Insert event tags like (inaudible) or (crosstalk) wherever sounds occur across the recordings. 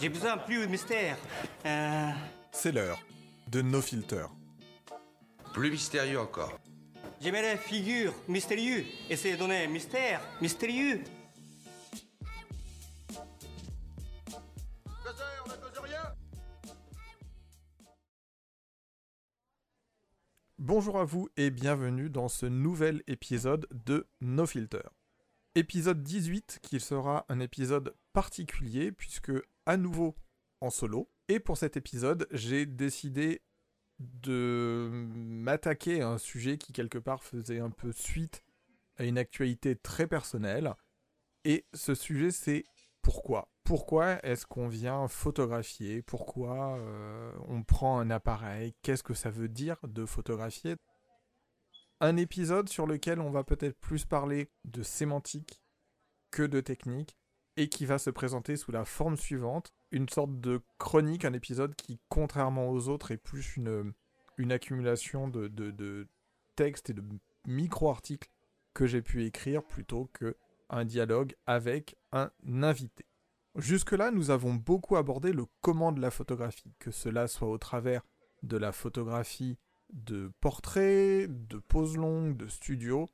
J'ai besoin plus de mystère. Euh, C'est l'heure de No Filter. Plus mystérieux encore. J'aimais les figures mystérieux. Essayez de donner mystère mystérieux. Bonjour à vous et bienvenue dans ce nouvel épisode de No Filter. Épisode 18 qui sera un épisode particulier puisque à nouveau en solo. Et pour cet épisode, j'ai décidé de m'attaquer à un sujet qui quelque part faisait un peu suite à une actualité très personnelle. Et ce sujet c'est pourquoi? Pourquoi est-ce qu'on vient photographier? Pourquoi euh, on prend un appareil? Qu'est-ce que ça veut dire de photographier? Un épisode sur lequel on va peut-être plus parler de sémantique que de technique et qui va se présenter sous la forme suivante, une sorte de chronique, un épisode qui, contrairement aux autres, est plus une, accumulation de textes et de micro-articles que j'ai pu écrire plutôt que un dialogue avec un invité. Jusque-là, nous avons beaucoup abordé le comment de la photographie, que cela soit au travers de la photographie de portraits, de poses longues, de studio.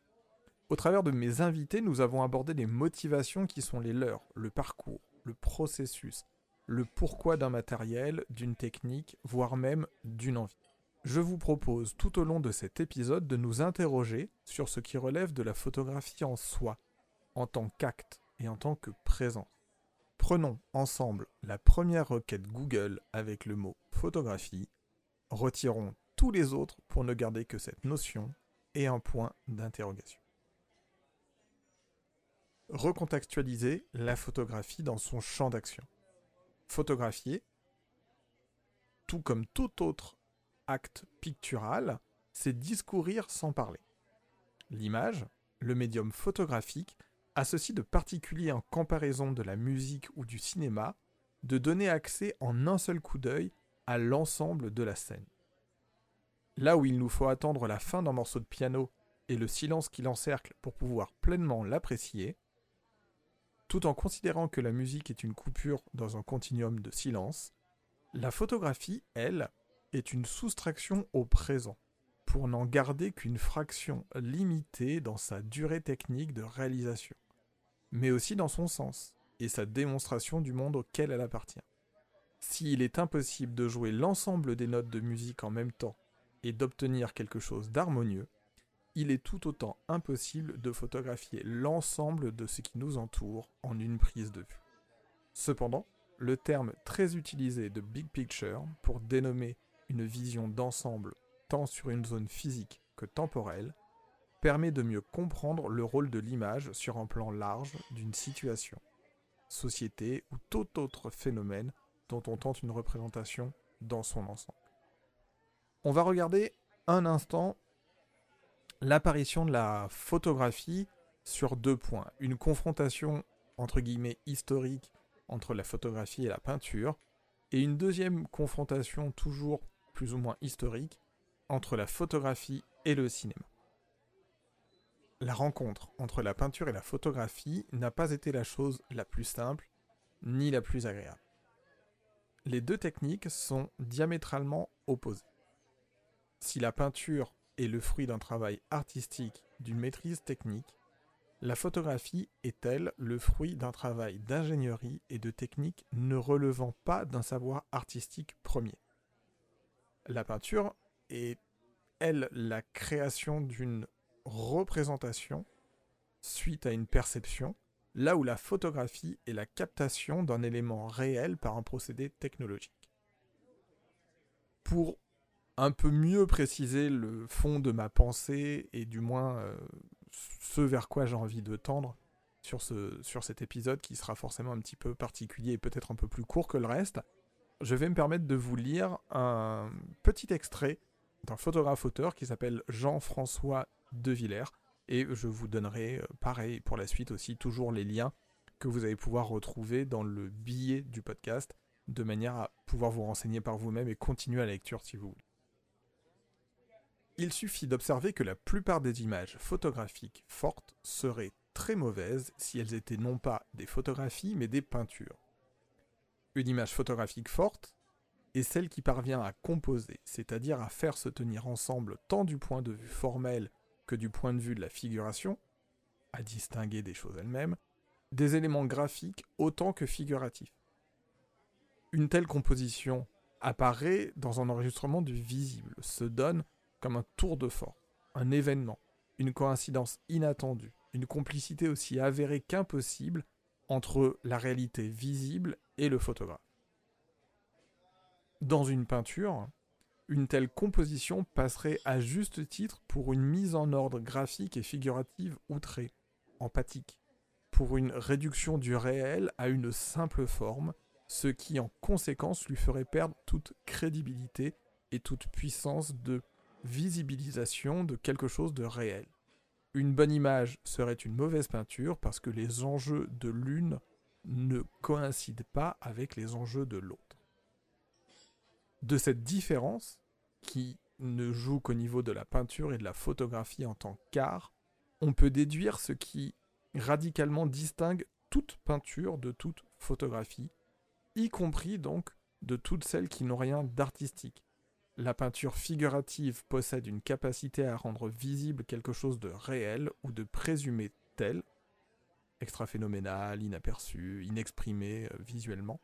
Au travers de mes invités, nous avons abordé les motivations qui sont les leurs, le parcours, le processus, le pourquoi d'un matériel, d'une technique, voire même d'une envie. Je vous propose tout au long de cet épisode de nous interroger sur ce qui relève de la photographie en soi, en tant qu'acte et en tant que présence. Prenons ensemble la première requête Google avec le mot photographie, retirons tous les autres pour ne garder que cette notion et un point d'interrogation. Recontextualiser la photographie dans son champ d'action. Photographier, tout comme tout autre acte pictural, c'est discourir sans parler. L'image, le médium photographique, a ceci de particulier en comparaison de la musique ou du cinéma, de donner accès en un seul coup d'œil à l'ensemble de la scène. Là où il nous faut attendre la fin d'un morceau de piano et le silence qui l'encercle pour pouvoir pleinement l'apprécier, tout en considérant que la musique est une coupure dans un continuum de silence, la photographie, elle, est une soustraction au présent, pour n'en garder qu'une fraction limitée dans sa durée technique de réalisation, mais aussi dans son sens et sa démonstration du monde auquel elle appartient. S'il est impossible de jouer l'ensemble des notes de musique en même temps et d'obtenir quelque chose d'harmonieux, il est tout autant impossible de photographier l'ensemble de ce qui nous entoure en une prise de vue. Cependant, le terme très utilisé de big picture pour dénommer une vision d'ensemble tant sur une zone physique que temporelle permet de mieux comprendre le rôle de l'image sur un plan large d'une situation, société ou tout autre phénomène dont on tente une représentation dans son ensemble. On va regarder un instant l'apparition de la photographie sur deux points. Une confrontation entre guillemets historique entre la photographie et la peinture, et une deuxième confrontation toujours plus ou moins historique entre la photographie et le cinéma. La rencontre entre la peinture et la photographie n'a pas été la chose la plus simple, ni la plus agréable. Les deux techniques sont diamétralement opposées. Si la peinture est le fruit d'un travail artistique, d'une maîtrise technique, la photographie est, elle, le fruit d'un travail d'ingénierie et de technique ne relevant pas d'un savoir artistique premier. La peinture est, elle, la création d'une représentation suite à une perception, là où la photographie est la captation d'un élément réel par un procédé technologique. Pour un peu mieux préciser le fond de ma pensée et du moins euh, ce vers quoi j'ai envie de tendre sur, ce, sur cet épisode qui sera forcément un petit peu particulier et peut-être un peu plus court que le reste, je vais me permettre de vous lire un petit extrait d'un photographe-auteur qui s'appelle Jean-François De Villers et je vous donnerai, euh, pareil pour la suite aussi, toujours les liens que vous allez pouvoir retrouver dans le billet du podcast de manière à pouvoir vous renseigner par vous-même et continuer la lecture si vous voulez. Il suffit d'observer que la plupart des images photographiques fortes seraient très mauvaises si elles étaient non pas des photographies mais des peintures. Une image photographique forte est celle qui parvient à composer, c'est-à-dire à faire se tenir ensemble tant du point de vue formel que du point de vue de la figuration, à distinguer des choses elles-mêmes, des éléments graphiques autant que figuratifs. Une telle composition apparaît dans un enregistrement du visible, se donne comme un tour de force, un événement, une coïncidence inattendue, une complicité aussi avérée qu'impossible entre la réalité visible et le photographe. Dans une peinture, une telle composition passerait à juste titre pour une mise en ordre graphique et figurative outrée, empathique, pour une réduction du réel à une simple forme, ce qui en conséquence lui ferait perdre toute crédibilité et toute puissance de visibilisation de quelque chose de réel. Une bonne image serait une mauvaise peinture parce que les enjeux de l'une ne coïncident pas avec les enjeux de l'autre. De cette différence, qui ne joue qu'au niveau de la peinture et de la photographie en tant qu'art, on peut déduire ce qui radicalement distingue toute peinture de toute photographie, y compris donc de toutes celles qui n'ont rien d'artistique. La peinture figurative possède une capacité à rendre visible quelque chose de réel ou de présumé tel, extra-phénoménal, inaperçu, inexprimé euh, visuellement.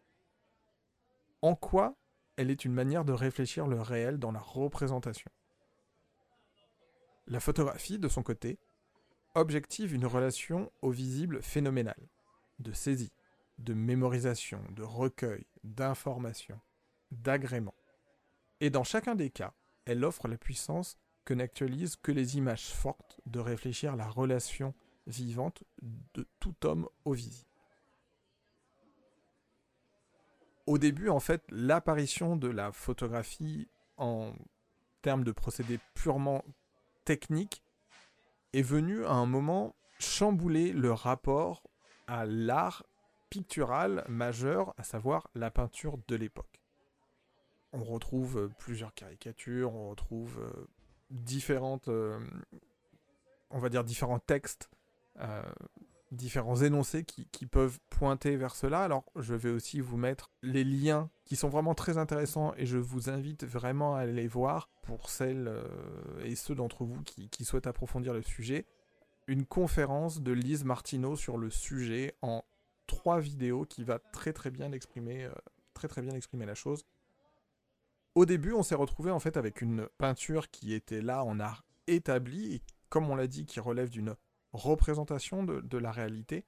En quoi elle est une manière de réfléchir le réel dans la représentation? La photographie, de son côté, objective une relation au visible phénoménal, de saisie, de mémorisation, de recueil, d'information, d'agrément. Et dans chacun des cas, elle offre la puissance que n'actualisent que les images fortes de réfléchir la relation vivante de tout homme au visible. Au début, en fait, l'apparition de la photographie en termes de procédés purement techniques est venue à un moment chambouler le rapport à l'art pictural majeur, à savoir la peinture de l'époque. On retrouve euh, plusieurs caricatures, on retrouve euh, différentes, euh, on va dire différents textes, différents énoncés qui, peuvent pointer vers cela. Alors, je vais aussi vous mettre les liens qui sont vraiment très intéressants et je vous invite vraiment à les voir pour celles et ceux d'entre vous qui, souhaitent approfondir le sujet. Une conférence de Lise Martineau sur le sujet en trois vidéos qui va très bien exprimer, très très bien exprimer la chose. Au début, on s'est retrouvé en fait avec une peinture qui était là en art établi et comme on l'a dit, qui relève d'une représentation de, la réalité.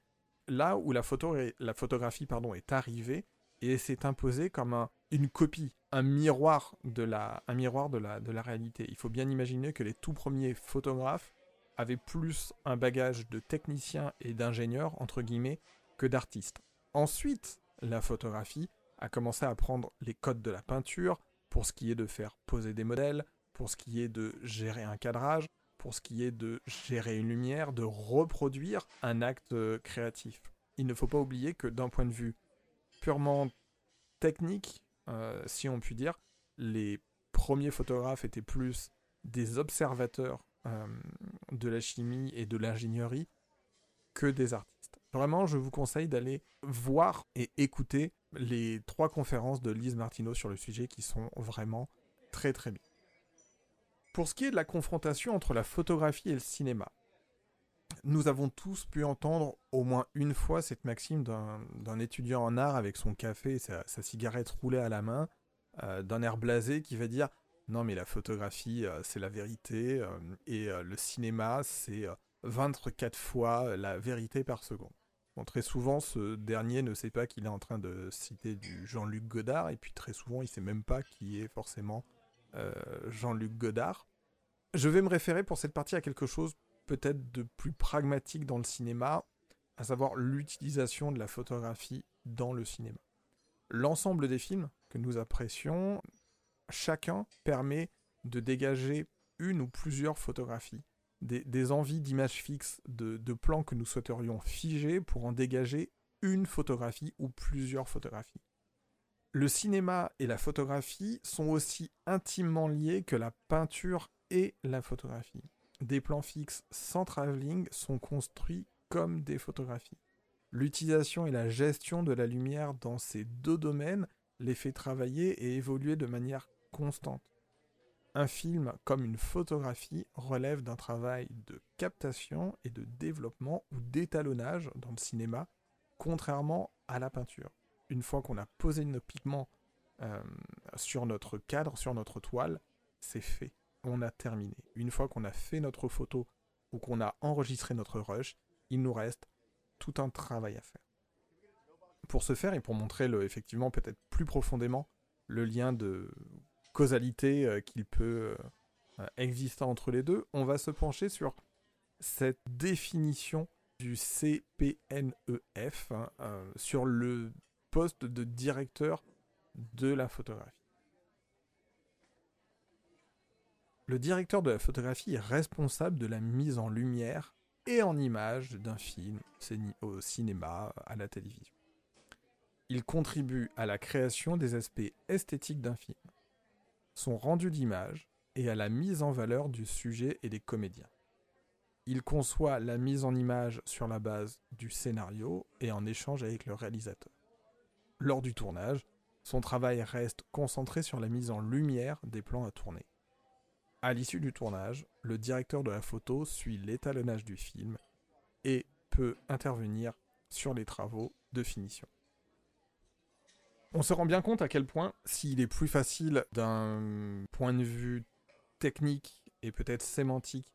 Là où la, photo la photographie pardon, est arrivée et s'est imposée comme un, une copie, un miroir, de la, un miroir de, la, de la réalité. Il faut bien imaginer que les tout premiers photographes avaient plus un bagage de techniciens et d'ingénieurs, entre guillemets, que d'artistes. Ensuite, la photographie a commencé à prendre les codes de la peinture pour ce qui est de faire poser des modèles, pour ce qui est de gérer un cadrage, pour ce qui est de gérer une lumière, de reproduire un acte euh, créatif. Il ne faut pas oublier que d'un point de vue purement technique, euh, si on peut dire, les premiers photographes étaient plus des observateurs euh, de la chimie et de l'ingénierie que des artistes. Vraiment, je vous conseille d'aller voir et écouter les trois conférences de Lise Martineau sur le sujet qui sont vraiment très très bien. Pour ce qui est de la confrontation entre la photographie et le cinéma, nous avons tous pu entendre au moins une fois cette maxime d'un étudiant en art avec son café et sa, cigarette roulée à la main, euh, d'un air blasé qui va dire non mais la photographie euh, c'est la vérité euh, et le cinéma c'est 24 fois la vérité par seconde très souvent, ce dernier ne sait pas qu'il est en train de citer du Jean-Luc Godard, et puis très souvent, il ne sait même pas qui est forcément euh, Jean-Luc Godard. Je vais me référer pour cette partie à quelque chose peut-être de plus pragmatique dans le cinéma, à savoir l'utilisation de la photographie dans le cinéma. L'ensemble des films que nous apprécions, chacun permet de dégager une ou plusieurs photographies des, envies d'images fixes, de, plans que nous souhaiterions figer pour en dégager une photographie ou plusieurs photographies. Le cinéma et la photographie sont aussi intimement liés que la peinture et la photographie. Des plans fixes sans travelling sont construits comme des photographies. L'utilisation et la gestion de la lumière dans ces deux domaines les fait travailler et évoluer de manière constante. Un film, comme une photographie, relève d'un travail de captation et de développement ou d'étalonnage dans le cinéma, contrairement à la peinture. Une fois qu'on a posé nos pigments euh, sur notre cadre, sur notre toile, c'est fait. On a terminé. Une fois qu'on a fait notre photo ou qu'on a enregistré notre rush, il nous reste tout un travail à faire. Pour ce faire et pour montrer effectivement peut-être plus profondément le lien de causalité euh, qu'il peut euh, exister entre les deux, on va se pencher sur cette définition du CPNEF hein, euh, sur le poste de directeur de la photographie. Le directeur de la photographie est responsable de la mise en lumière et en image d'un film au cinéma, à la télévision. Il contribue à la création des aspects esthétiques d'un film son rendu d'image et à la mise en valeur du sujet et des comédiens. Il conçoit la mise en image sur la base du scénario et en échange avec le réalisateur. Lors du tournage, son travail reste concentré sur la mise en lumière des plans à tourner. À l'issue du tournage, le directeur de la photo suit l'étalonnage du film et peut intervenir sur les travaux de finition. On se rend bien compte à quel point, s'il est plus facile d'un point de vue technique et peut-être sémantique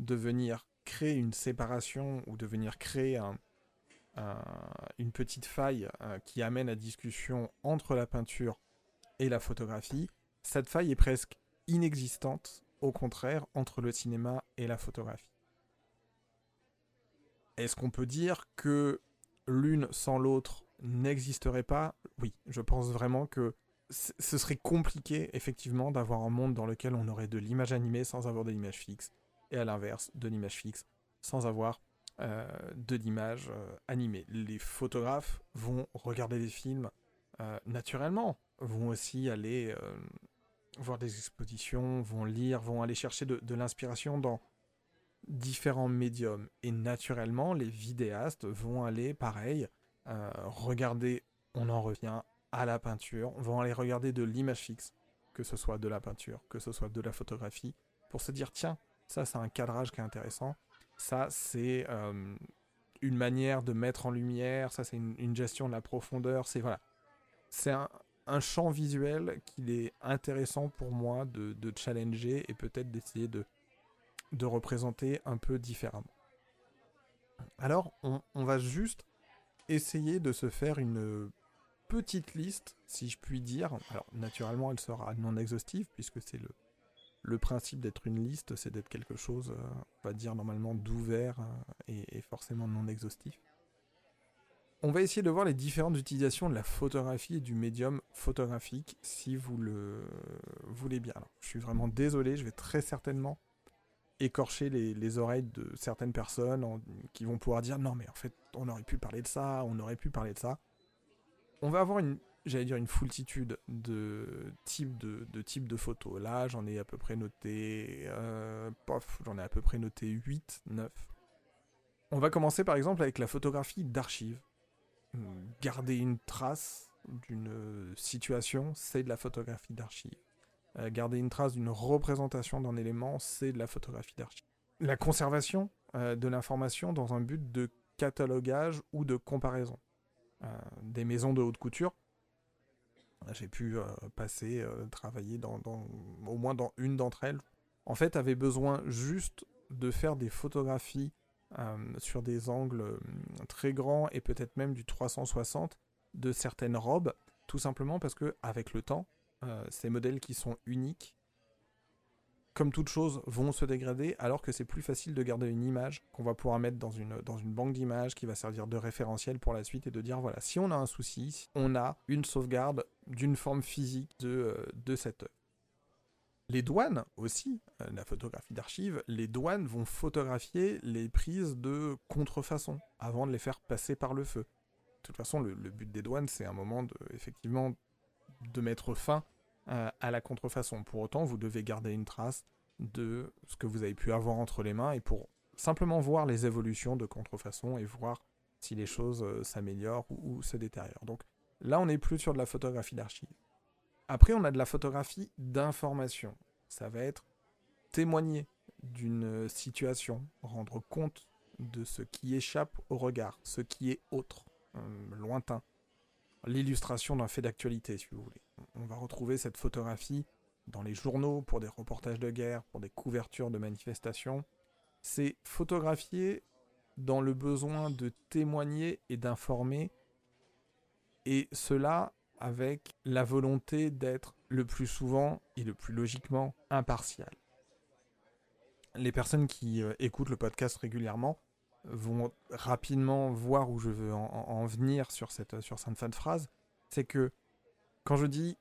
de venir créer une séparation ou de venir créer une petite faille euh, qui amène à discussion entre la peinture et la photographie, cette faille est presque inexistante, au contraire, entre le cinéma et la photographie. Est-ce qu'on peut dire que l'une sans l'autre n'existerait pas, oui, je pense vraiment que ce serait compliqué, effectivement, d'avoir un monde dans lequel on aurait de l'image animée sans avoir de l'image fixe, et à l'inverse, de l'image fixe sans avoir euh, de l'image euh, animée. Les photographes vont regarder des films euh, naturellement, vont aussi aller voir des expositions, vont lire, vont aller chercher de l'inspiration dans différents médiums. Et naturellement, les vidéastes vont aller, pareil, euh, regarder, on en revient à la peinture, vont aller regarder de l'image fixe, que ce soit de la peinture, que ce soit de la photographie, pour se dire tiens, ça c'est un cadrage qui est intéressant, ça c'est euh, une manière de mettre en lumière, ça c'est une, gestion de la profondeur, c'est voilà, c'est un, champ visuel qu'il est intéressant pour moi de, challenger et peut-être d'essayer de, représenter un peu différemment. Alors, on, on va juste essayer de se faire une petite liste, si je puis dire. Alors, naturellement, elle sera non exhaustive, puisque c'est le, le principe d'être une liste, c'est d'être quelque chose, euh, on va dire normalement d'ouvert euh, et, forcément non exhaustif. On va essayer de voir les différentes utilisations de la photographie et du médium photographique, si vous le voulez bien. Je suis vraiment désolé, je vais très certainement écorcher les, oreilles de certaines personnes qui vont pouvoir dire non mais en fait on aurait pu parler de ça, on aurait pu parler de ça. On va avoir une, j'allais dire une foultitude de types de, types de photos. Là j'en ai à peu près noté, euh, pof, j'en ai à peu près noté 8, 9. On va commencer par exemple avec la photographie d'archives. Garder une trace d'une situation, c'est de la photographie d'archives. Euh, garder une trace d'une représentation d'un élément, c'est de la photographie d'archives. La conservation euh, de l'information dans un but de catalogage ou de comparaison. Euh, des maisons de haute couture, j'ai pu passer, travailler dans, au moins dans une d'entre elles, en fait, avaient besoin juste de faire des photographies sur des angles très grands et peut-être même du 360 de certaines robes, tout simplement parce que avec le temps, ces modèles qui sont uniques, comme toute chose, vont se dégrader, alors que c'est plus facile de garder une image qu'on va pouvoir mettre dans une, dans une banque d'images qui va servir de référentiel pour la suite et de dire voilà, si on a un souci, on a une sauvegarde d'une forme physique de, euh, de cette œuvre. Les douanes aussi, euh, la photographie d'archives, les douanes vont photographier les prises de contrefaçon avant de les faire passer par le feu. De toute façon, le, le but des douanes, c'est un moment de, effectivement, de mettre fin euh, à la contrefaçon. Pour autant, vous devez garder une trace de ce que vous avez pu avoir entre les mains et pour simplement voir les évolutions de contrefaçon et voir si les choses euh, s'améliorent ou, se détériorent. Donc là, on n'est plus sur de la photographie d'archives. Après, on a de la photographie d'information. Ça va être témoigner d'une situation, rendre compte de ce qui échappe au regard, ce qui est autre, euh, lointain. L'illustration d'un fait d'actualité, si vous voulez. On va retrouver cette photographie dans les journaux pour des reportages de guerre, pour des couvertures de manifestations. C'est photographier dans le besoin de témoigner et d'informer, et cela avec la volonté d'être le plus souvent et le plus logiquement impartial. Les personnes qui euh, écoutent le podcast régulièrement vont rapidement voir où je veux en, en venir sur cette, sur cette fin de phrase. C'est que quand je dis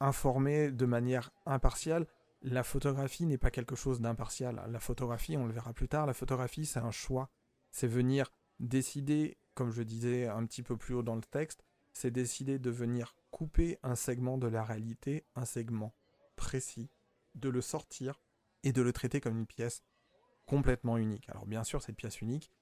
informer de manière impartiale, la photographie n'est pas quelque chose d'impartial. La photographie, on le verra plus tard, la photographie c'est un choix. C'est venir décider, comme je disais un petit peu plus haut dans le texte, c'est décider de venir couper un segment de la réalité, un segment précis, de le sortir et de le traiter comme une pièce complètement unique. Alors bien sûr, cette pièce unique, euh,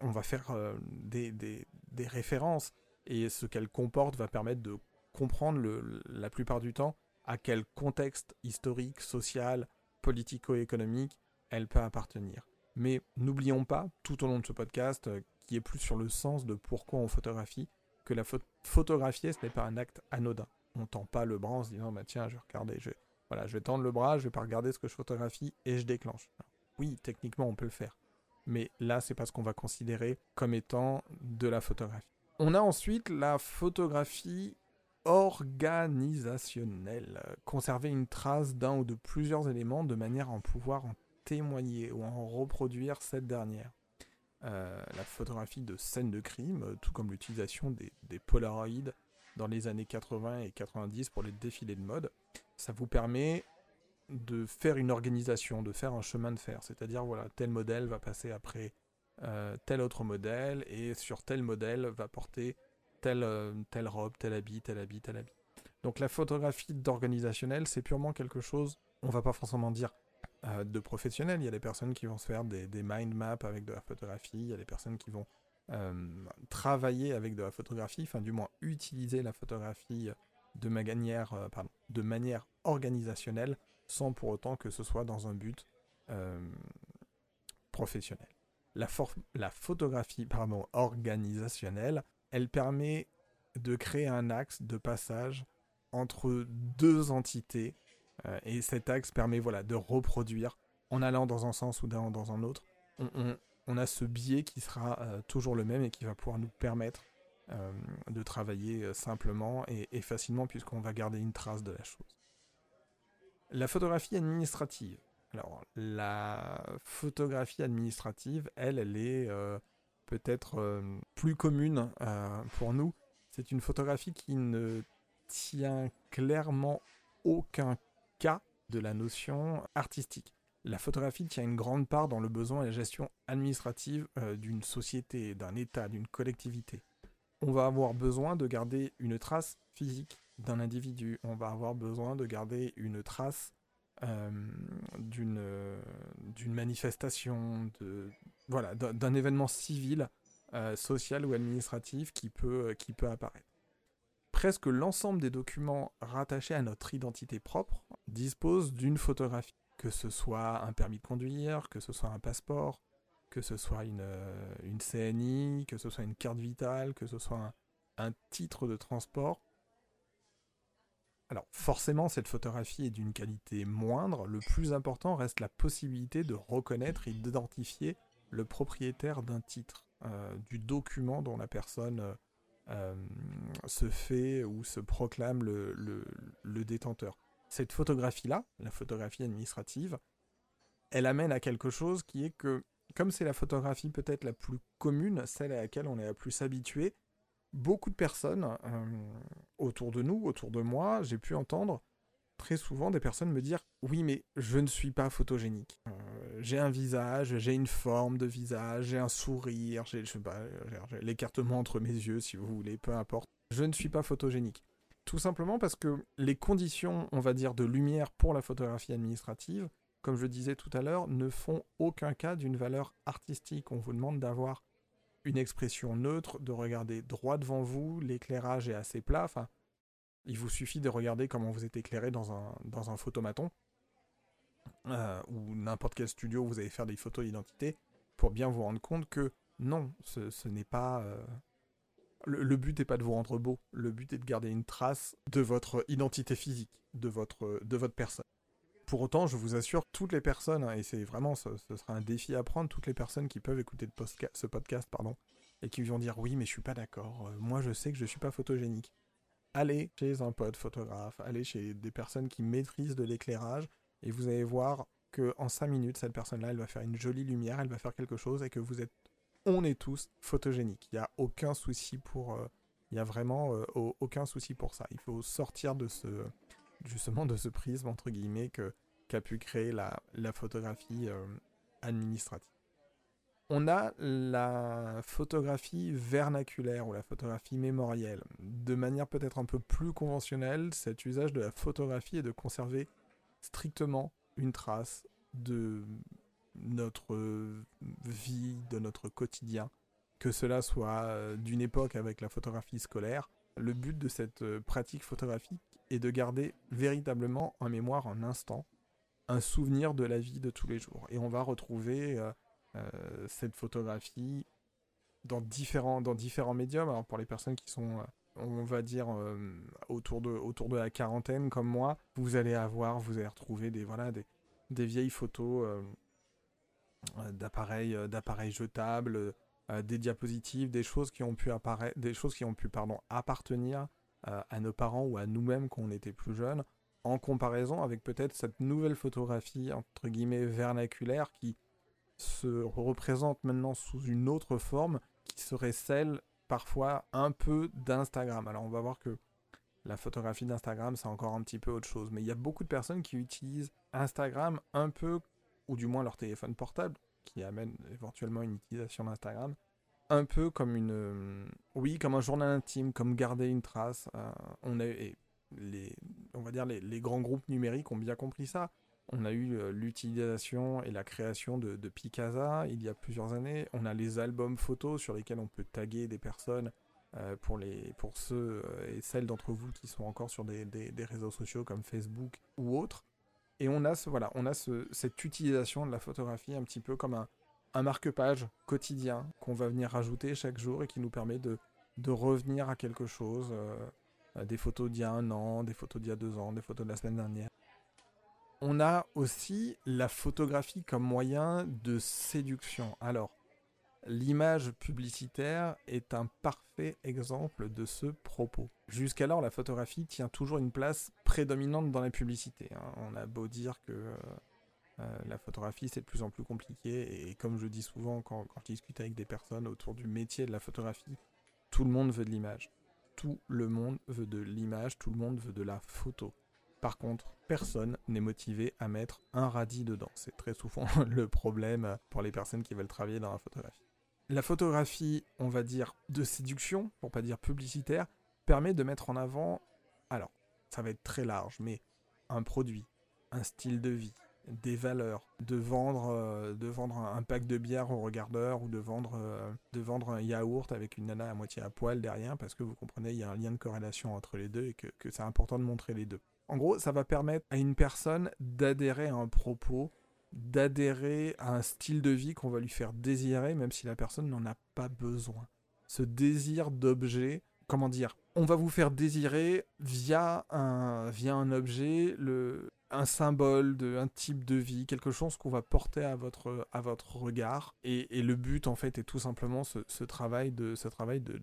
on va faire euh, des, références et ce qu'elle comporte va permettre de comprendre la plupart du temps à quel contexte historique, social, politico-économique elle peut appartenir. Mais n'oublions pas, tout au long de ce podcast, euh, qui est plus sur le sens de pourquoi on photographie, que la photographier, ce n'est pas un acte anodin. On tend pas le bras en se disant, bah tiens, je vais regarder, je, voilà, je vais tendre le bras, je vais pas regarder ce que je photographie et je déclenche. oui, techniquement, on peut le faire. Mais là, c'est pas ce qu'on va considérer comme étant de la photographie. On a ensuite la photographie organisationnelle. Conserver une trace d'un ou de plusieurs éléments de manière à en pouvoir en témoigner ou en reproduire cette dernière. Euh, la photographie de scènes de crime, tout comme l'utilisation des, des Polaroids dans les années 80 et 90 pour les défilés de mode, ça vous permet de faire une organisation, de faire un chemin de fer. C'est-à-dire, voilà, tel modèle va passer après euh, tel autre modèle, et sur tel modèle va porter telle, euh, telle robe, tel habit, tel habit, tel habit. Donc la photographie d'organisationnel, c'est purement quelque chose, on va pas forcément dire euh, de professionnel. Il y a des personnes qui vont se faire des, des, mind maps avec de la photographie, il y a des personnes qui vont travailler avec de la photographie, enfin du moins utiliser la photographie de manière, pardon, de manière organisationnelle, sans pour autant que ce soit dans un but euh, professionnel. La, photographie pardon, organisationnelle, elle permet de créer un axe de passage entre deux entités euh, et cet axe permet voilà, de reproduire en allant dans un sens ou dans, un autre. On, a ce biais qui sera euh, toujours le même et qui va pouvoir nous permettre de travailler simplement et facilement puisqu'on va garder une trace de la chose. La photographie administrative. Alors, la photographie administrative, elle, elle est euh, peut-être euh, plus commune euh, pour nous. C'est une photographie qui ne tient clairement aucun cas de la notion artistique. La photographie tient une grande part dans le besoin et la gestion administrative d'une société, d'un État, d'une collectivité. On va avoir besoin de garder une trace physique d'un individu. On va avoir besoin de garder une trace euh, d'une euh, manifestation, de voilà, d'un événement civil, euh, social ou administratif qui peut qui peut apparaître. Presque l'ensemble des documents rattachés à notre identité propre disposent d'une photographie, que ce soit un permis de conduire, que ce soit un passeport, que ce soit une, euh, une CNI, que ce soit une carte vitale, que ce soit un titre de transport. Alors forcément, cette photographie est d'une qualité moindre. Le plus important reste la possibilité de reconnaître et d'identifier le propriétaire d'un titre, euh, du document dont la personne euh, se fait ou se proclame le, le, le détenteur. Cette photographie-là, la photographie administrative, elle amène à quelque chose qui est que, comme c'est la photographie peut-être la plus commune, celle à laquelle on est la plus habitué, beaucoup de personnes euh, autour de nous, autour de moi, j'ai pu entendre très souvent des personnes me dire oui mais je ne suis pas photogénique. Euh, j'ai un visage, j'ai une forme de visage, j'ai un sourire, j'ai l'écartement entre mes yeux si vous voulez, peu importe. Je ne suis pas photogénique. Tout simplement parce que les conditions, on va dire, de lumière pour la photographie administrative, comme je disais tout à l'heure, ne font aucun cas d'une valeur artistique. On vous demande d'avoir une expression neutre, de regarder droit devant vous, l'éclairage est assez plat. Enfin, il vous suffit de regarder comment vous êtes éclairé dans un, dans un photomaton euh, ou n'importe quel studio où vous allez faire des photos d'identité pour bien vous rendre compte que non, ce, n'est pas. Euh, le, but n'est pas de vous rendre beau, le but est de garder une trace de votre identité physique, de votre, de votre personne. Pour autant, je vous assure, toutes les personnes, hein, et c'est vraiment, ce, sera un défi à prendre, toutes les personnes qui peuvent écouter ce podcast, pardon, et qui vont dire oui, mais je suis pas d'accord, euh, moi je sais que je suis pas photogénique. Allez chez un pote photographe, allez chez des personnes qui maîtrisent de l'éclairage, et vous allez voir que en 5 minutes, cette personne-là, elle va faire une jolie lumière, elle va faire quelque chose, et que vous êtes, on est tous photogéniques. Il n'y a aucun souci pour, euh, il y a vraiment euh, aucun souci pour ça. Il faut sortir de ce, justement de ce prisme entre guillemets que qu'a pu créer la, la photographie administrative on a la photographie vernaculaire ou la photographie mémorielle. De manière peut-être un peu plus conventionnelle, cet usage de la photographie est de conserver strictement une trace de notre vie, de notre quotidien, que cela soit euh, d'une époque avec la photographie scolaire. Le but de cette euh, pratique photographique est de garder véritablement en mémoire un instant, un souvenir de la vie de tous les jours. Et on va retrouver euh, euh, cette photographie dans différents, dans différents médiums. Alors pour les personnes qui sont, euh, on va dire, autour, de, autour de la quarantaine comme moi, vous allez avoir, vous allez retrouver des, voilà, des, des vieilles photos d'appareils, d'appareils jetables, des diapositives, des choses qui ont pu des choses qui ont pu pardon, appartenir à nos parents ou à nous-mêmes quand on était plus jeunes, en comparaison avec peut-être cette nouvelle photographie entre guillemets vernaculaire qui se représente maintenant sous une autre forme qui serait celle parfois un peu d'Instagram. Alors on va voir que la photographie d'Instagram c'est encore un petit peu autre chose, mais il y a beaucoup de personnes qui utilisent Instagram un peu, ou du moins leur téléphone portable, qui amène éventuellement une utilisation d'Instagram, un peu comme une, euh, oui, comme un journal intime, comme garder une trace. Euh, on a, les, on va dire les, les grands groupes numériques ont bien compris ça. On a eu euh, l'utilisation et la création de, Picasa il y a plusieurs années. On a les albums photos sur lesquels on peut taguer des personnes pour, les, pour ceux et celles d'entre vous qui sont encore sur des, réseaux sociaux comme Facebook ou autres. Et on a, ce, voilà, on a cette utilisation de la photographie un petit peu comme un, marque-page quotidien qu'on va venir rajouter chaque jour et qui nous permet de, de revenir à quelque chose. des photos d'il y a un an, des photos d'il y a deux ans, des photos de la semaine dernière. On a aussi la photographie comme moyen de séduction. Alors, l'image publicitaire est un parfait exemple de ce propos. Jusqu'alors, la photographie tient toujours une place prédominante dans la publicité. Hein. On a beau dire que euh, euh, la photographie, c'est de plus en plus compliqué, et comme je dis souvent quand, quand je discute avec des personnes autour du métier de la photographie, tout le monde veut de l'image. Tout le monde veut de l'image, tout le monde veut de la photo. Par contre, personne n'est motivé à mettre un radis dedans. C'est très souvent (laughs) le problème pour les personnes qui veulent travailler dans la photographie. La photographie, on va dire, de séduction, pour pas dire publicitaire, permet de mettre en avant, alors, ça va être très large, mais un produit, un style de vie, des valeurs, de vendre, euh, de vendre un pack de bière au regardeur ou de vendre, euh, de vendre un yaourt avec une nana à moitié à poil derrière, parce que vous comprenez, il y a un lien de corrélation entre les deux et que c'est important de montrer les deux. En gros, ça va permettre à une personne d'adhérer à un propos, d'adhérer à un style de vie qu'on va lui faire désirer, même si la personne n'en a pas besoin. Ce désir d'objet, comment dire On va vous faire désirer via un, via un objet, le, un symbole de un type de vie, quelque chose qu'on va porter à votre, à votre regard. Et, le but, en fait, est tout simplement ce, travail de, ce travail de,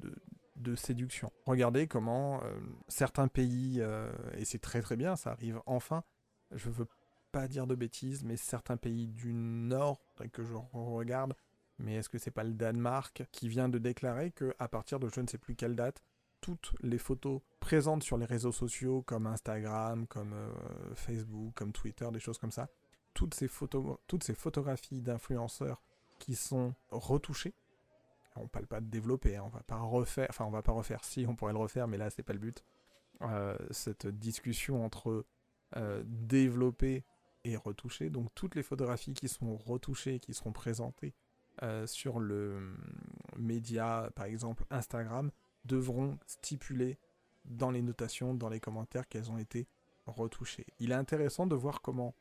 de séduction. Regardez comment euh, certains pays, euh, et c'est très très bien, ça arrive enfin, je veux pas dire de bêtises, mais certains pays du Nord, que je regarde, mais est-ce que c'est pas le Danemark qui vient de déclarer que à partir de je ne sais plus quelle date, toutes les photos présentes sur les réseaux sociaux comme Instagram, comme euh, Facebook, comme Twitter, des choses comme ça, toutes ces photos, toutes ces photographies d'influenceurs qui sont retouchées, on parle pas de développer, hein, on va pas refaire, enfin on va pas refaire, si on pourrait le refaire, mais là c'est pas le but. Euh, cette discussion entre euh, développer et retoucher, donc toutes les photographies qui sont retouchées, qui seront présentées sur, le, médias, par exemple Instagram, devront stipuler dans les notations, dans les commentaires qu'elles ont été retouchées. Il est intéressant de voir comment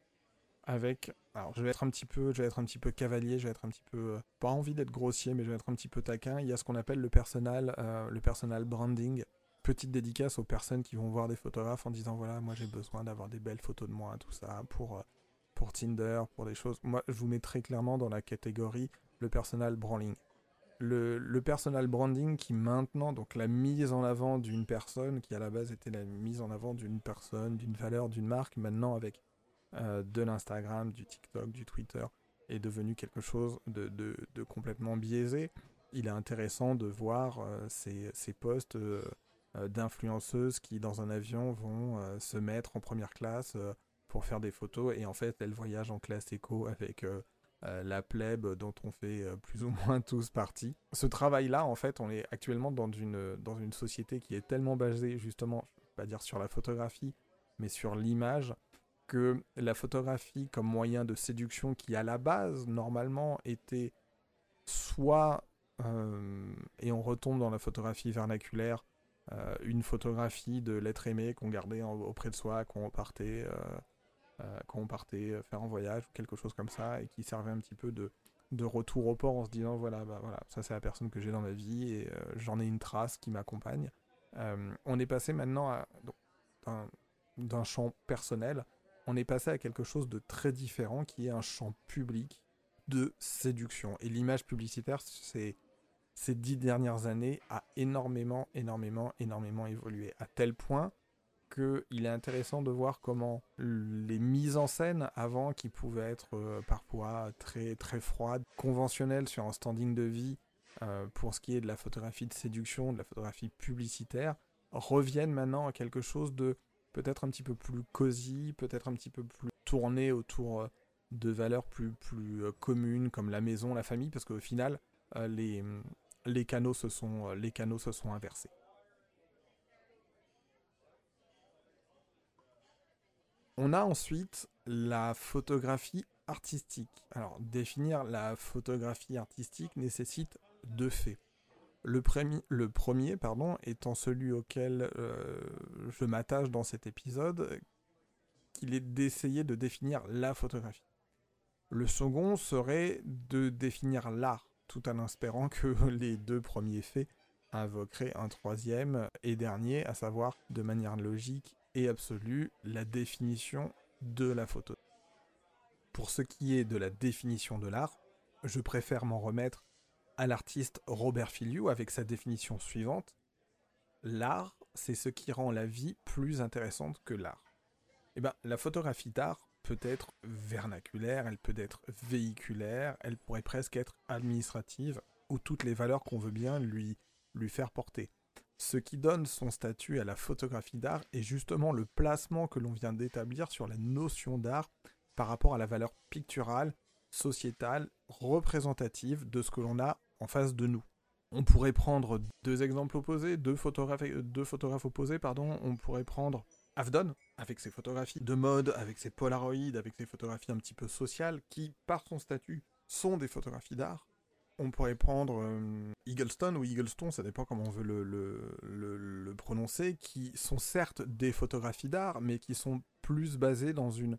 avec alors je vais être un petit peu je vais être un petit peu cavalier je vais être un petit peu euh, pas envie d'être grossier mais je vais être un petit peu taquin. Il y a ce qu'on appelle le personal euh, le branding. Petite dédicace aux personnes qui vont voir des photographes en disant voilà moi j'ai besoin d'avoir des belles photos de moi tout ça pour euh, pour Tinder pour des choses. Moi je vous mets très clairement dans la catégorie le personal branding le, personal branding qui maintenant donc la mise en avant d'une personne qui à la base était la mise en avant d'une personne d'une valeur d'une marque maintenant avec euh, de l'Instagram, du TikTok, du Twitter est devenu quelque chose de, complètement biaisé. Il est intéressant de voir euh, ces, ces, posts euh, d'influenceuses qui, dans un avion, vont se mettre en première classe pour faire des photos et en fait, elles voyagent en classe éco avec la plèbe dont on fait plus ou moins (laughs) tous partie. Ce travail-là, en fait, on est actuellement dans une, dans une société qui est tellement basée, justement, je vais pas dire sur la photographie, mais sur l'image, que la photographie comme moyen de séduction qui à la base normalement était soit euh, et on retombe dans la photographie vernaculaire euh, une photographie de l'être aimé qu'on gardait auprès de soi quand on partait euh, quand on partait faire un voyage ou quelque chose comme ça et qui servait un petit peu de, retour au port en se disant voilà bah voilà ça c'est la personne que j'ai dans ma vie et j'en ai une trace qui m'accompagne on est passé maintenant à d'un champ personnel on est passé à quelque chose de très différent qui est un champ public de séduction. Et l'image publicitaire, ces dix dernières années a énormément, énormément, énormément évolué. À tel point qu'il est intéressant de voir comment les mises en scène avant, qui pouvaient être euh, parfois très, très froides, conventionnelles sur un standing de vie, euh, pour ce qui est de la photographie de séduction, de la photographie publicitaire, reviennent maintenant à quelque chose de peut-être un petit peu plus cosy, peut-être un petit peu plus tourné autour euh, de valeurs plus, plus communes comme la maison, la famille, parce qu'au final, les, les, canaux se sont, les canaux se sont inversés. On a ensuite la photographie artistique. Alors, définir la photographie artistique nécessite deux faits. Le, premier étant celui auquel euh, je m'attache dans cet épisode, qu'il est d'essayer de définir la photographie. Le second serait de définir l'art, tout en espérant que (laughs) les deux premiers faits invoqueraient un troisième et dernier, à savoir, de manière logique et absolue, la définition de la photo. Pour ce qui est de la définition de l'art, je préfère m'en remettre à l'artiste Robert Filiou avec sa définition suivante. L'art, c'est ce qui rend la vie plus intéressante que l'art. Eh bien, la photographie d'art peut être vernaculaire, elle peut être véhiculaire, elle pourrait presque être administrative, ou toutes les valeurs qu'on veut bien lui, lui faire porter. Ce qui donne son statut à la photographie d'art est justement le placement que l'on vient d'établir sur la notion d'art par rapport à la valeur picturale sociétale, représentative de ce que l'on a en face de nous. On pourrait prendre deux exemples opposés, deux photographes, deux photographes opposés, pardon. On pourrait prendre Avdon, avec ses photographies de mode, avec ses polaroïdes, avec ses photographies un petit peu sociales, qui, par son statut, sont des photographies d'art. On pourrait prendre euh, ou Eaglestone, ça dépend comment on veut le, prononcer, qui sont certes des photographies d'art, mais qui sont plus basées dans une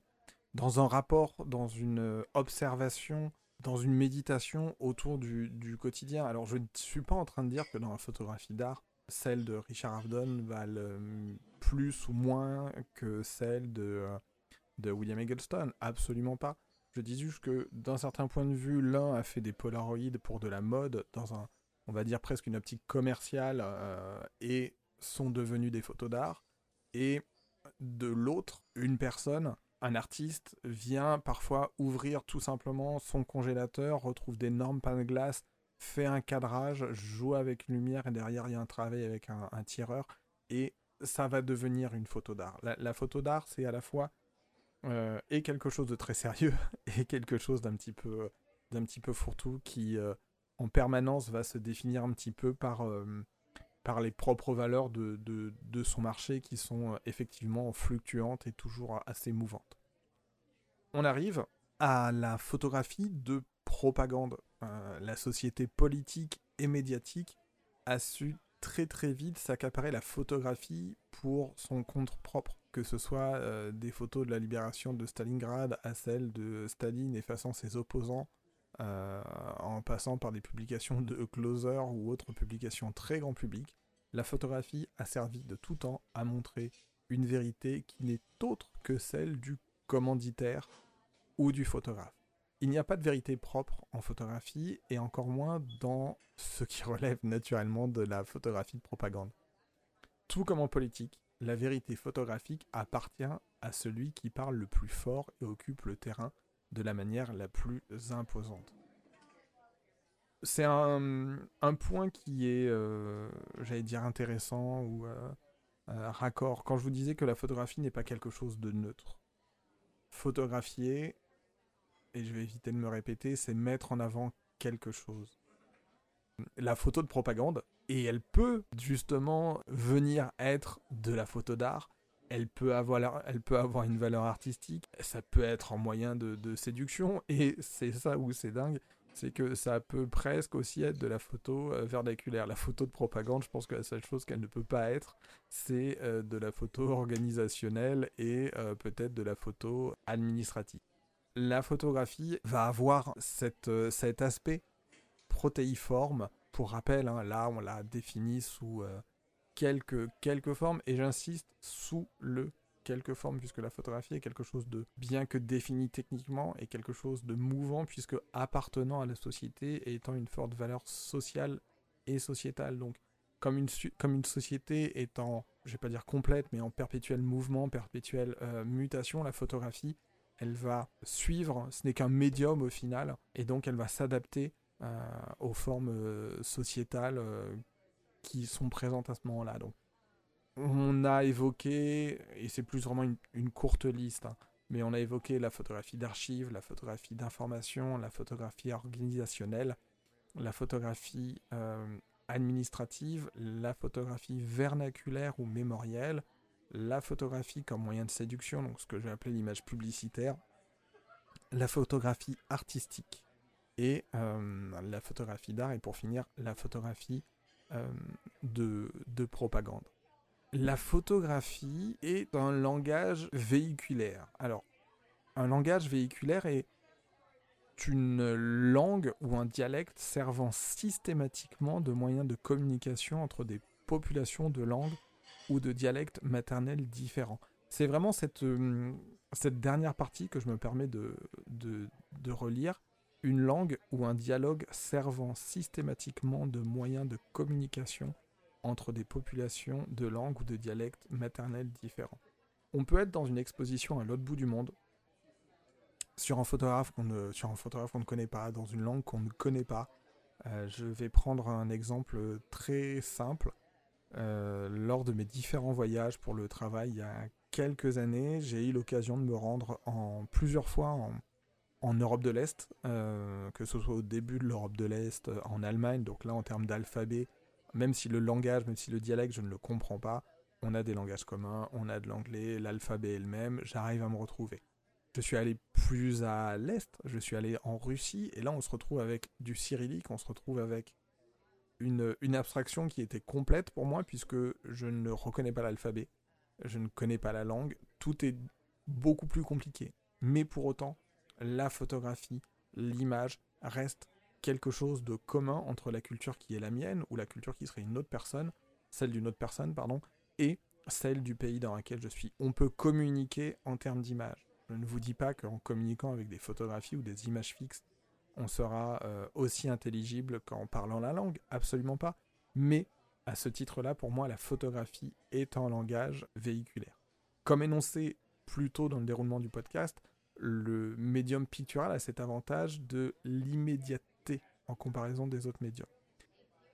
dans un rapport, dans une euh, observation, dans une méditation autour du, quotidien. Alors je ne suis pas en train de dire que dans la photographie d'art, celle de Richard Avedon valent plus ou moins que celle de, euh, de William Eggleston. Absolument pas. Je dis juste que d'un certain point de vue, l'un a fait des polaroïdes pour de la mode, dans un, on va dire presque une optique commerciale, euh, et sont devenus des photos d'art. Et de l'autre, une personne un artiste vient parfois ouvrir tout simplement son congélateur, retrouve d'énormes pains de glace, fait un cadrage, joue avec une lumière et derrière il y a un travail avec un, tireur et ça va devenir une photo d'art. La, photo d'art, c'est à la fois euh, et quelque chose de très sérieux (laughs) et quelque chose d'un petit peu fourre-tout qui euh, en permanence va se définir un petit peu par euh, les propres valeurs de, de, son marché qui sont effectivement fluctuantes et toujours assez mouvantes. On arrive à la photographie de propagande. La société politique et médiatique a su très très vite s'accaparer la photographie pour son compte propre, que ce soit euh, des photos de la libération de Stalingrad à celles de Staline effaçant ses opposants, euh, en passant par des publications de Closer ou autres publications très grand public. La photographie a servi de tout temps à montrer une vérité qui n'est autre que celle du commanditaire ou du photographe. Il n'y a pas de vérité propre en photographie et encore moins dans ce qui (laughs) relève naturellement de la photographie de propagande. Tout comme en politique, la vérité photographique appartient à celui qui parle le plus fort et occupe le terrain de la manière la plus imposante. C'est un, point qui est, euh, j'allais dire, intéressant ou euh, euh, raccord. Quand je vous disais que la photographie n'est pas quelque chose de neutre. Photographier, et je vais éviter de me répéter, c'est mettre en avant quelque chose. La photo de propagande, et elle peut justement venir être de la photo d'art, elle peut, avoir, elle peut avoir une valeur artistique, ça peut être en moyen de, séduction, et c'est ça où c'est dingue, c'est que ça peut presque aussi être de la photo euh, vernaculaire. La photo de propagande, je pense que la seule chose qu'elle ne peut pas être, c'est euh, de la photo organisationnelle et euh, peut-être de la photo administrative la photographie va avoir cet aspect protéiforme. Pour rappel, hein, là on l'a défini sous euh, quelques, quelques formes, et j'insiste sous le quelques formes, puisque la photographie est quelque chose de bien que défini techniquement, et quelque chose de mouvant, puisque appartenant à la société et étant une forte valeur sociale et sociétale. Donc, comme une, comme une société étant, je vais pas dire complète, mais en perpétuel mouvement, perpétuelle euh, mutation, la photographie elle va suivre, ce n'est qu'un médium au final, et donc elle va s'adapter aux formes euh, sociétales euh, qui sont présentes à ce moment-là. Donc, on a évoqué, et c'est plus vraiment une, courte liste, hein, mais on a évoqué la photographie d'archives, la photographie d'information, la photographie organisationnelle, la photographie administrative, la photographie vernaculaire ou mémorielle, la photographie comme moyen de séduction, donc ce que j'ai appelé l'image publicitaire, la photographie artistique et euh, la photographie d'art, et pour finir, la photographie euh, de, de propagande. La photographie est un langage véhiculaire. Alors, un langage véhiculaire est une langue ou un dialecte servant systématiquement de moyen de communication entre des populations de langues ou de dialectes maternels différents. C'est vraiment cette, euh, cette dernière partie que je me permets de, de, de relire. Une langue ou un dialogue servant systématiquement de moyen de communication entre des populations de langues ou de dialectes maternels différents. On peut être dans une exposition à l'autre bout du monde, sur un photographe qu'on ne, sur ne connaît pas, dans une langue qu'on ne connaît pas. Euh, je vais prendre un exemple très simple. Euh, lors de mes différents voyages pour le travail il y a quelques années, j'ai eu l'occasion de me rendre en plusieurs fois en, Europe de l'Est, euh, que ce soit au début de l'Europe de l'Est, euh, en Allemagne, donc là en termes d'alphabet, même si le langage, même si le dialecte, je ne le comprends pas, on a des langages communs, on a de l'anglais, l'alphabet est le même, j'arrive à me retrouver. Je suis allé plus à l'Est, je suis allé en Russie, et là on se retrouve avec du cyrillique, on se retrouve avec une, abstraction qui était complète pour moi puisque je ne reconnais pas l'alphabet, je ne connais pas la langue, tout est beaucoup plus compliqué. Mais pour autant, la photographie, l'image reste quelque chose de commun entre la culture qui est la mienne ou la culture qui serait une autre personne, celle d'une autre personne, pardon, et celle du pays dans lequel je suis. On peut communiquer en termes d'image. Je ne vous dis pas qu'en communiquant avec des photographies ou des images fixes, on sera euh, aussi intelligible qu'en parlant la langue, absolument pas. Mais à ce titre-là, pour moi, la photographie est un langage véhiculaire. Comme énoncé plus tôt dans le déroulement du podcast, le médium pictural a cet avantage de l'immédiateté en comparaison des autres médiums.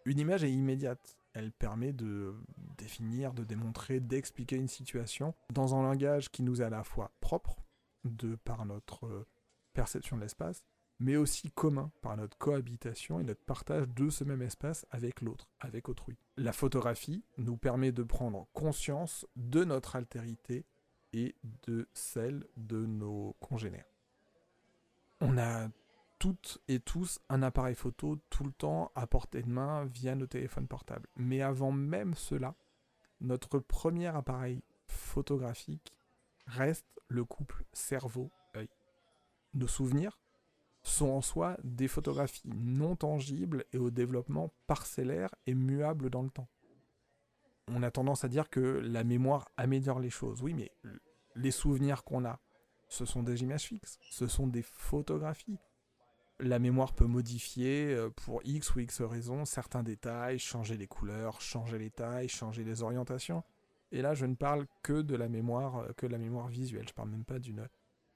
Une image est immédiate. Elle permet de définir, de démontrer, d'expliquer une situation dans un langage qui nous est à la fois propre, de par notre euh, perception de l'espace, mais aussi commun par notre cohabitation et notre partage de ce même espace avec l'autre, avec autrui. La photographie nous permet de prendre conscience de notre altérité et de celle de nos congénères. On a toutes et tous un appareil photo tout le temps à portée de main via nos téléphones portables. Mais avant même cela, notre premier appareil photographique reste le couple cerveau-œil. Nos souvenirs sont en soi des photographies non tangibles et au développement parcellaire et muable dans le temps. On a tendance à dire que la mémoire améliore les choses. Oui, mais les souvenirs qu'on a, ce sont des images fixes, ce sont des photographies. La mémoire peut modifier euh, pour X ou X raisons certains détails, changer les couleurs, changer les tailles, changer les orientations. Et là, je ne parle que de la mémoire, euh, que la mémoire visuelle. Je parle même pas d'une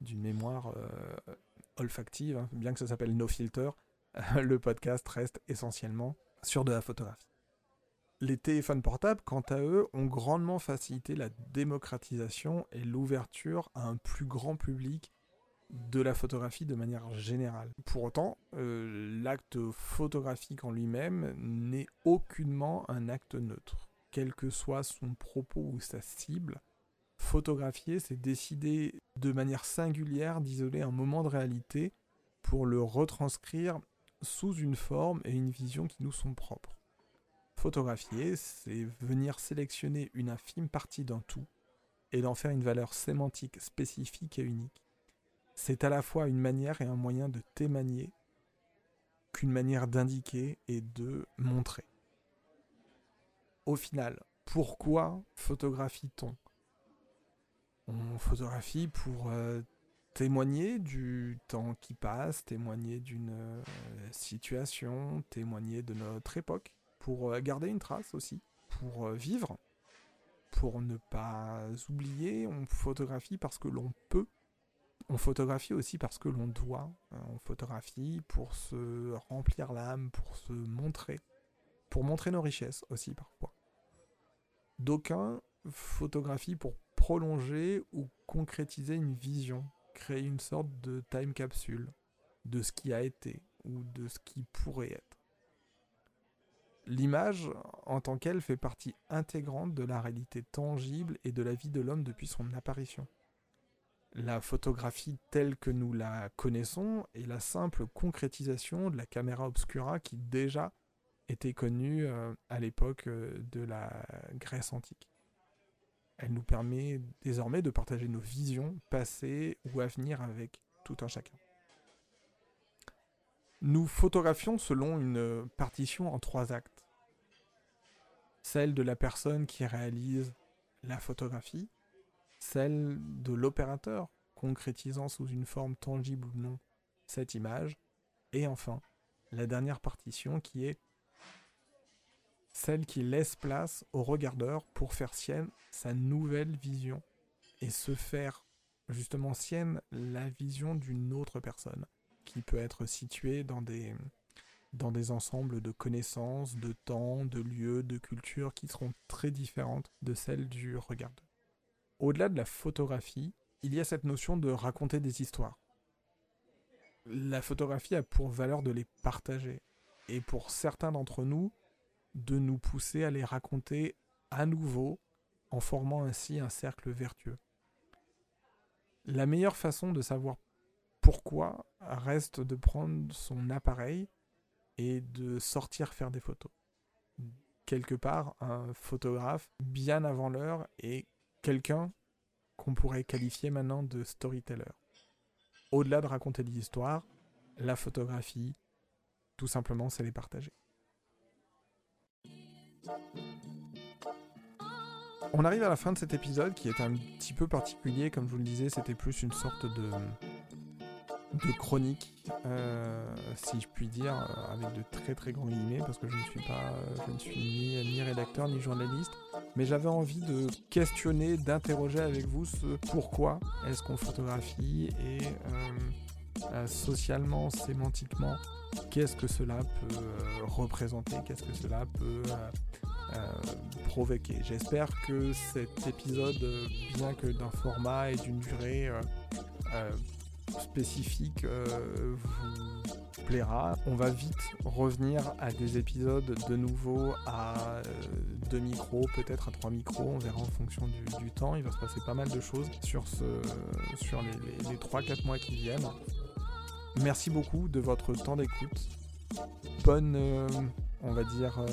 d'une mémoire euh, olfactive, hein. bien que ça s'appelle No Filter. (laughs) le podcast reste essentiellement sur de la photographie. Les téléphones portables, quant à eux, ont grandement facilité la démocratisation et l'ouverture à un plus grand public de la photographie de manière générale. Pour autant, euh, l'acte photographique en lui-même n'est aucunement un acte neutre. Quel que soit son propos ou sa cible, photographier, c'est décider de manière singulière d'isoler un moment de réalité pour le retranscrire sous une forme et une vision qui nous sont propres. Photographier, c'est venir sélectionner une infime partie d'un tout et d'en faire une valeur sémantique spécifique et unique. C'est à la fois une manière et un moyen de témoigner qu'une manière d'indiquer et de montrer. Au final, pourquoi photographie-t-on? On photographie pour euh, témoigner du temps qui passe, témoigner d'une euh, situation, témoigner de notre époque, pour euh, garder une trace aussi, pour vivre, pour ne pas oublier, on photographie parce que l'on peut on photographie aussi parce que l'on doit. Hein. On photographie pour se remplir l'âme, pour se montrer. Pour montrer nos richesses aussi parfois. D'aucuns photographient pour prolonger ou concrétiser une vision, créer une sorte de time capsule de ce qui a été ou de ce qui pourrait être. L'image en tant qu'elle fait partie intégrante de la réalité tangible et de la vie de l'homme depuis son apparition. La photographie telle que nous la connaissons est la simple concrétisation de la caméra obscura qui déjà était connue euh, à l'époque euh, de la Grèce antique. Elle nous permet désormais de partager nos visions passées ou à venir avec tout un chacun. Nous photographions selon une partition en trois actes. Celle de la personne qui réalise la photographie, celle de l'opérateur, concrétisant sous une forme tangible ou non cette image, et enfin, la dernière partition qui est celle qui laisse place au regardeur pour faire sienne sa nouvelle vision et se faire justement sienne la vision d'une autre personne qui peut être située dans des, dans des ensembles de connaissances, de temps, de lieux, de cultures qui seront très différentes de celles du regardeur. Au-delà de la photographie, il y a cette notion de raconter des histoires. La photographie a pour valeur de les partager, et pour certains d'entre nous, de nous pousser à les raconter à nouveau, en formant ainsi un cercle vertueux. La meilleure façon de savoir pourquoi reste de prendre son appareil et de sortir faire des photos. Quelque part, un photographe, bien avant l'heure, est quelqu'un qu'on pourrait qualifier maintenant de storyteller. Au-delà de raconter des histoires, la photographie, tout simplement, c'est les partager. On arrive à la fin de cet épisode qui est un petit peu particulier, comme je vous le disais, c'était plus une sorte de, de chronique, euh, si je puis dire, euh, avec de très très grands guillemets, parce que je ne suis pas, euh, je ne suis ni, ni rédacteur ni journaliste, mais j'avais envie de questionner, d'interroger avec vous ce pourquoi est-ce qu'on photographie et socialement, sémantiquement, qu'est-ce que cela peut représenter, qu'est-ce que cela peut provoquer. J'espère que cet épisode, bien que d'un format et d'une durée spécifique euh, vous plaira. On va vite revenir à des épisodes de nouveau à euh, deux micros, peut-être à trois micros, on verra en fonction du, temps. Il va se passer pas mal de choses sur, ce, sur les, les, 3-4 mois qui viennent. Merci beaucoup de votre temps d'écoute. Bonne, euh, on va dire, euh,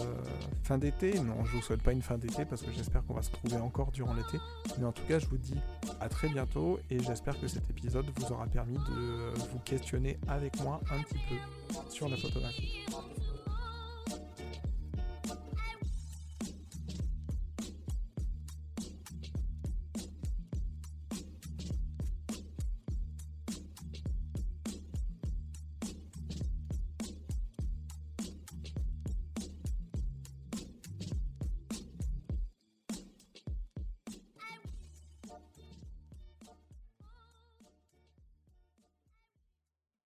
fin d'été. Non, je vous souhaite pas une fin d'été parce que j'espère qu'on va se trouver encore durant l'été. Mais en tout cas, je vous dis à très bientôt et j'espère que cet épisode vous aura permis de vous questionner avec moi un petit peu sur la photographie.